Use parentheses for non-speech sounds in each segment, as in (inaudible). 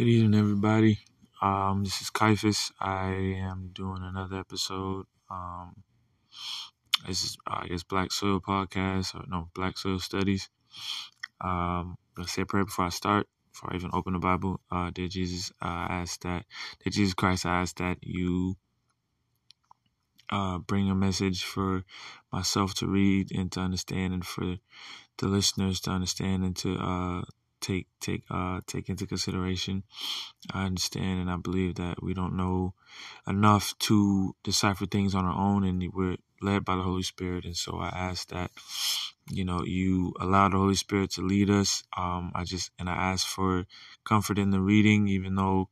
Good evening, everybody. Um, this is Kaifus. I am doing another episode. Um, this is, uh, I guess, Black Soil Podcast, or no, Black Soil Studies. Um, let's say a prayer before I start, before I even open the Bible. Uh, dear Jesus, I ask that, dear Jesus Christ, I ask that you uh, bring a message for myself to read and to understand, and for the listeners to understand and to uh, take take uh take into consideration. I understand and I believe that we don't know enough to decipher things on our own and we're led by the Holy Spirit and so I ask that you know you allow the Holy Spirit to lead us. Um I just and I ask for comfort in the reading even though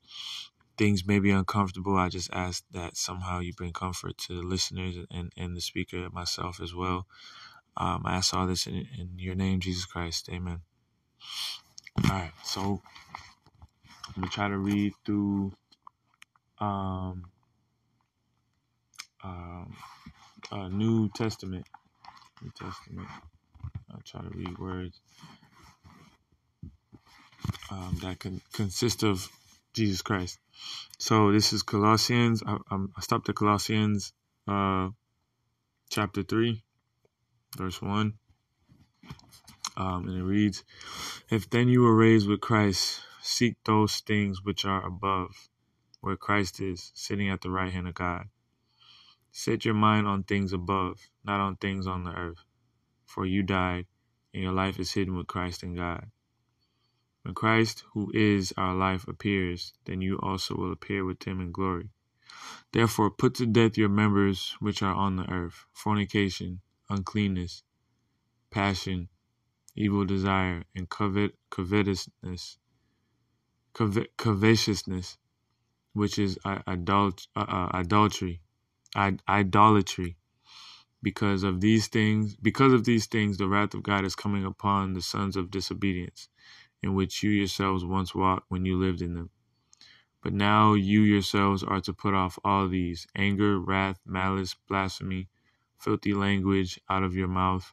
things may be uncomfortable. I just ask that somehow you bring comfort to the listeners and, and the speaker, myself as well. Um, I ask all this in, in your name, Jesus Christ. Amen. All right, so I'm gonna try to read through um, um, uh, New Testament. New Testament. I'll try to read words um, that can consist of Jesus Christ. So this is Colossians. I, I stopped at Colossians uh, chapter three, verse one. Um, and it reads, If then you were raised with Christ, seek those things which are above, where Christ is, sitting at the right hand of God. Set your mind on things above, not on things on the earth. For you died, and your life is hidden with Christ in God. When Christ, who is our life, appears, then you also will appear with him in glory. Therefore, put to death your members which are on the earth fornication, uncleanness, passion evil desire, and covet, covetousness, covet, covetousness, which is adult, uh, uh, adultery, idolatry. Because of these things, because of these things, the wrath of God is coming upon the sons of disobedience, in which you yourselves once walked when you lived in them. But now you yourselves are to put off all these anger, wrath, malice, blasphemy, filthy language out of your mouth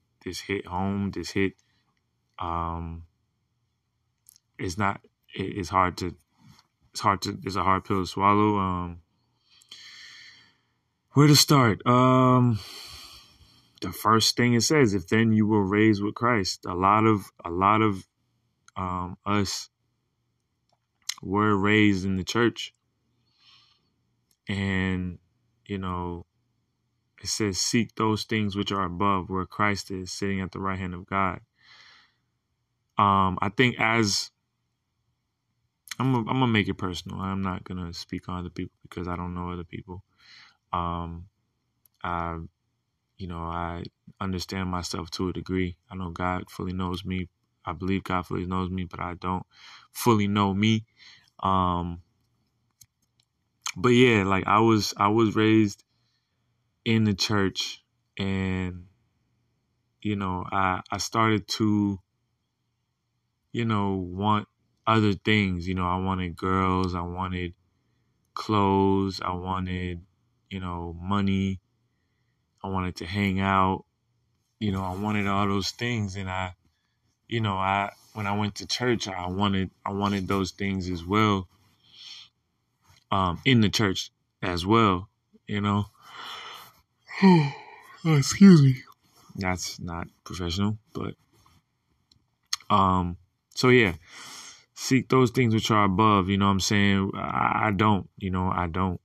this hit home, this hit um it's not it, it's hard to it's hard to it's a hard pill to swallow. Um where to start? Um the first thing it says, if then you were raised with Christ. A lot of a lot of um us were raised in the church. And, you know, it says, Seek those things which are above, where Christ is sitting at the right hand of God. Um, I think as I'm, I'm gonna make it personal. I'm not gonna speak on other people because I don't know other people. Um, I, you know, I understand myself to a degree. I know God fully knows me. I believe God fully knows me, but I don't fully know me. Um, but yeah, like I was, I was raised in the church and you know i i started to you know want other things. You know i wanted girls i wanted clothes i wanted you know money i wanted to hang out you know i wanted all those things. And i you know i when i went to church i wanted i wanted those things as well um in the church as well you know oh, (sighs) excuse me. That's not professional, but um. So yeah, seek those things which are above. You know what I'm saying? I, I don't. You know I don't,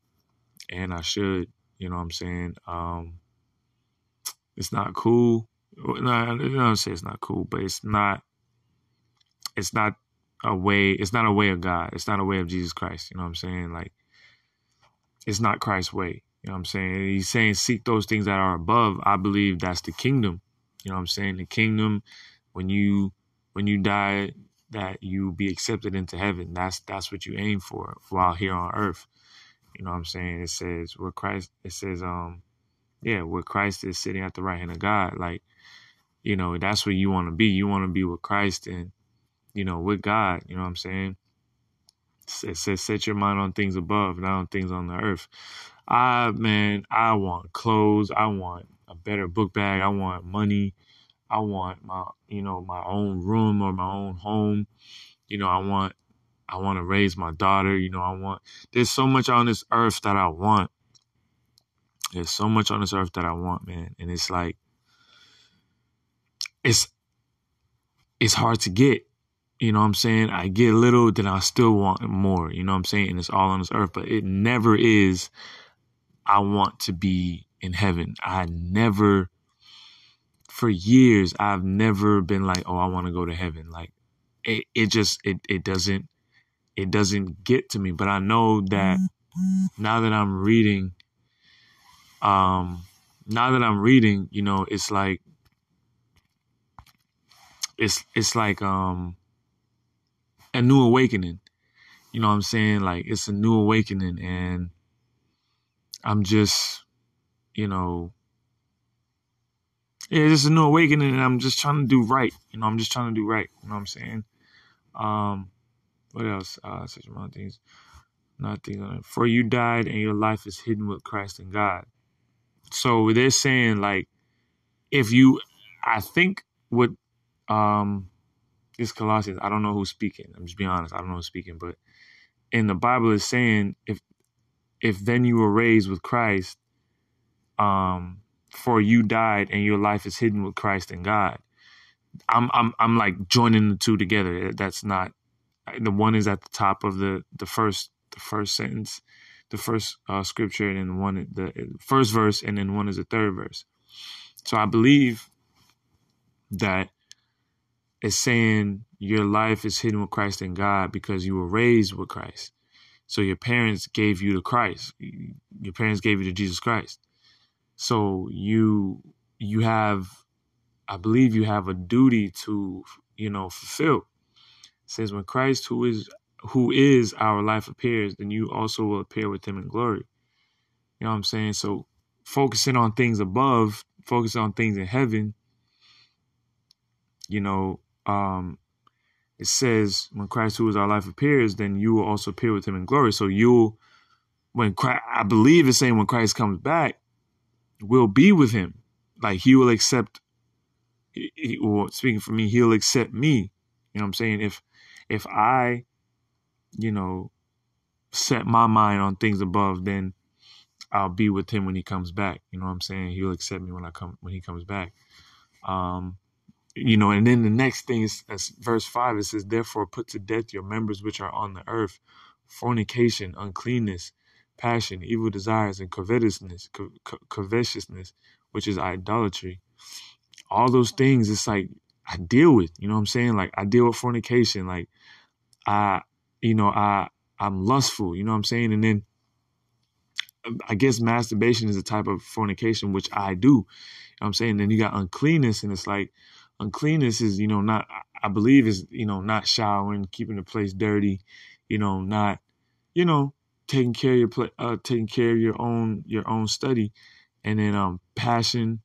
and I should. You know what I'm saying? Um. It's not cool. No, I don't say it's not cool, but it's not. It's not a way. It's not a way of God. It's not a way of Jesus Christ. You know what I'm saying? Like, it's not Christ's way. You know what I'm saying? He's saying seek those things that are above. I believe that's the kingdom. You know what I'm saying? The kingdom, when you when you die, that you be accepted into heaven. That's that's what you aim for while here on earth. You know what I'm saying? It says where Christ it says um yeah, where Christ is sitting at the right hand of God. Like, you know, that's where you want to be. You want to be with Christ and, you know, with God. You know what I'm saying? It says set your mind on things above, not on things on the earth. I man, I want clothes. I want a better book bag. I want money. I want my, you know, my own room or my own home. You know, I want, I want to raise my daughter. You know, I want, there's so much on this earth that I want. There's so much on this earth that I want, man. And it's like, it's, it's hard to get. You know what I'm saying? I get little, then I still want more. You know what I'm saying? And it's all on this earth, but it never is, I want to be in heaven. I never, for years I've never been like, oh, I want to go to heaven. Like it, it just it it doesn't it doesn't get to me. But I know that now that I'm reading, um, now that I'm reading, you know, it's like it's it's like um a new awakening. You know what I'm saying? Like it's a new awakening and I'm just, you know, yeah, it's a new awakening, and I'm just trying to do right. You know, I'm just trying to do right. You know what I'm saying? Um, what else? Uh, such amount of things. Nothing. For you died, and your life is hidden with Christ and God. So they're saying like, if you, I think what, um, this Colossians. I don't know who's speaking. I'm just being honest. I don't know who's speaking, but in the Bible is saying if, if then you were raised with Christ, um, for you died and your life is hidden with Christ and God. I'm I'm I'm like joining the two together. That's not the one is at the top of the the first the first sentence, the first uh, scripture, and then one the first verse, and then one is the third verse. So I believe that it's saying your life is hidden with Christ and God because you were raised with Christ. So your parents gave you to Christ. Your parents gave you to Jesus Christ. So you you have, I believe you have a duty to you know fulfill. It says when Christ, who is who is our life appears, then you also will appear with him in glory. You know what I'm saying? So focusing on things above, focusing on things in heaven, you know, um, it says when Christ, who is our life, appears, then you will also appear with him in glory. So you'll, when Christ, I believe it's saying when Christ comes back, will be with him. Like he will accept, he, well, speaking for me, he'll accept me. You know what I'm saying? If, if I, you know, set my mind on things above, then I'll be with him when he comes back. You know what I'm saying? He'll accept me when I come, when he comes back. Um, you know, and then the next thing is, verse five. It says, "Therefore, put to death your members which are on the earth: fornication, uncleanness, passion, evil desires, and covetousness, co- co- covetousness, which is idolatry. All those things, it's like I deal with. You know what I'm saying? Like I deal with fornication. Like I, you know, I I'm lustful. You know what I'm saying? And then I guess masturbation is a type of fornication, which I do. You know I'm saying? Then you got uncleanness, and it's like uncleanness is, you know, not I believe is, you know, not showering, keeping the place dirty, you know, not, you know, taking care of your uh, taking care of your own your own study, and then um passion,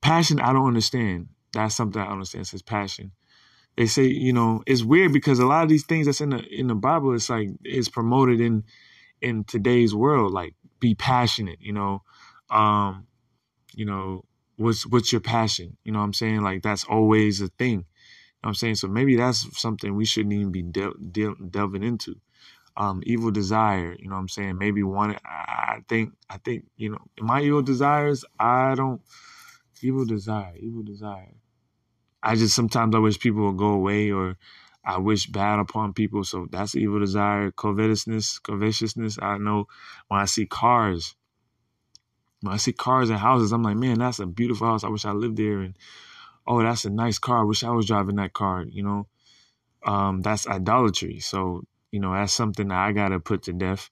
passion I don't understand. That's something I don't understand. It says passion. They say you know it's weird because a lot of these things that's in the in the Bible it's like it's promoted in in today's world like be passionate you know um you know what's what's your passion you know what i'm saying like that's always a thing you know i'm saying so maybe that's something we shouldn't even be del- del- delving into um, evil desire. You know what I'm saying? Maybe one. I think. I think. You know, my evil desires. I don't. Evil desire. Evil desire. I just sometimes I wish people would go away, or I wish bad upon people. So that's evil desire. Covetousness. Covetousness. I know when I see cars. When I see cars and houses, I'm like, man, that's a beautiful house. I wish I lived there. And oh, that's a nice car. I wish I was driving that car. You know, um, that's idolatry. So you know, that's something that I got to put to death.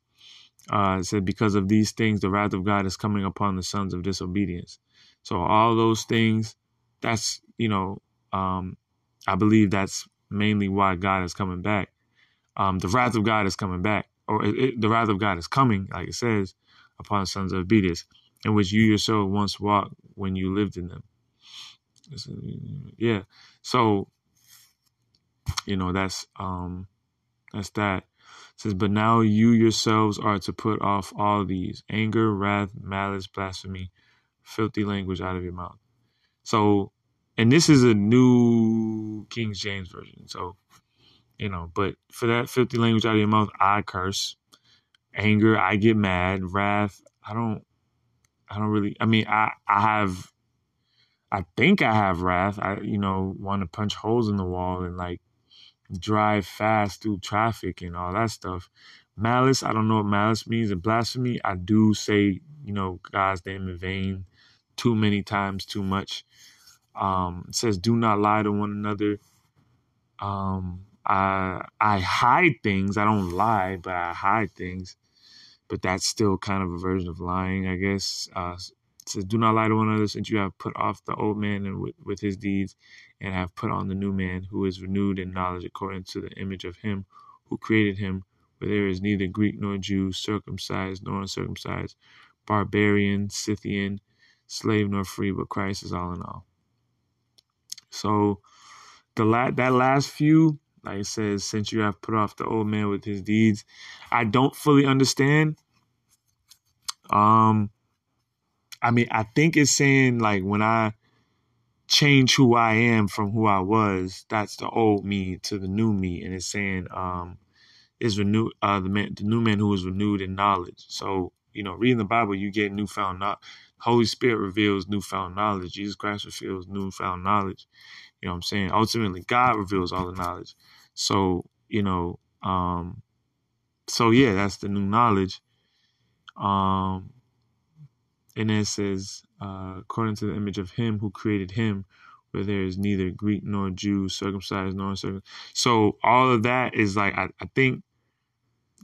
Uh, it said, because of these things, the wrath of God is coming upon the sons of disobedience. So all those things, that's, you know, um, I believe that's mainly why God is coming back. Um, the wrath of God is coming back, or it, it, the wrath of God is coming, like it says, upon the sons of obedience, in which you yourself once walked when you lived in them. Yeah. So, you know, that's um that's that. It says, but now you yourselves are to put off all these anger, wrath, malice, blasphemy, filthy language out of your mouth. So, and this is a new King James version. So, you know, but for that filthy language out of your mouth, I curse. Anger, I get mad. Wrath, I don't, I don't really. I mean, I I have, I think I have wrath. I you know want to punch holes in the wall and like drive fast through traffic and all that stuff. Malice, I don't know what malice means. And blasphemy, I do say, you know, God's name in vain too many times, too much. Um, it says, do not lie to one another. Um, I I hide things. I don't lie, but I hide things. But that's still kind of a version of lying, I guess. Uh, says, do not lie to one another, since you have put off the old man and with, with his deeds, and have put on the new man, who is renewed in knowledge according to the image of him who created him. Where there is neither Greek nor Jew, circumcised nor uncircumcised, barbarian, Scythian, slave nor free, but Christ is all in all. So the la- that last few, like it says, since you have put off the old man with his deeds, I don't fully understand. Um, I mean, I think it's saying like when I change who I am from who I was, that's the old me to the new me, and it's saying um is renewed uh the man the new man who is renewed in knowledge. So you know, reading the Bible, you get newfound knowledge. Holy Spirit reveals newfound knowledge. Jesus Christ reveals newfound knowledge. You know what I'm saying? Ultimately, God reveals all the knowledge. So, you know, um, so yeah, that's the new knowledge. Um, and then it says, uh, according to the image of him who created him, where there is neither Greek nor Jew, circumcised nor uncircumcised. So all of that is like, I, I think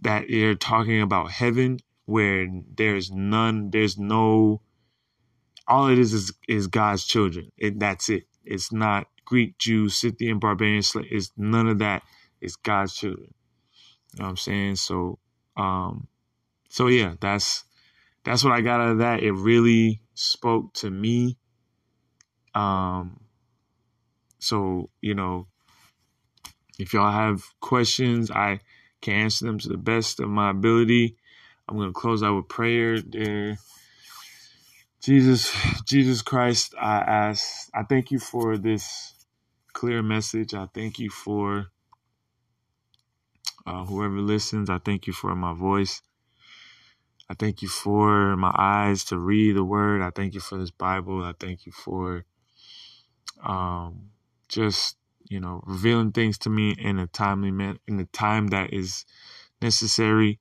that you're talking about heaven where there's none, there's no all it is is, is God's children. It, that's it. It's not Greek, Jew, Scythian, barbarian. It's none of that. It's God's children. You know what I'm saying? So, um, so yeah, that's that's what I got out of that. It really spoke to me. Um, so you know, if y'all have questions, I can answer them to the best of my ability. I'm gonna close out with prayer there. Jesus, Jesus Christ, I ask, I thank you for this clear message. I thank you for uh, whoever listens. I thank you for my voice. I thank you for my eyes to read the word. I thank you for this Bible. I thank you for um, just, you know, revealing things to me in a timely man in the time that is necessary.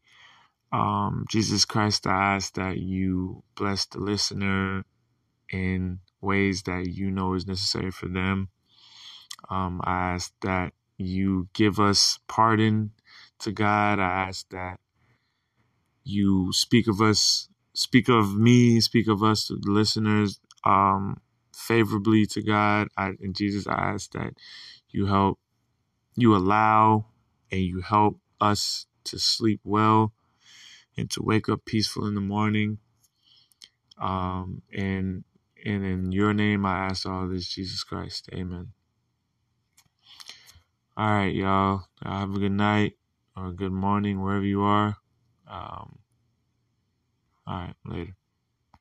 Um, Jesus Christ, I ask that you bless the listener in ways that you know is necessary for them. Um, I ask that you give us pardon to God. I ask that you speak of us, speak of me, speak of us to the listeners um, favorably to God. I, and Jesus, I ask that you help, you allow, and you help us to sleep well and to wake up peaceful in the morning. Um, and and in your name I ask all this, Jesus Christ. Amen. All right, y'all. Have a good night or good morning wherever you are. Um, all right, later.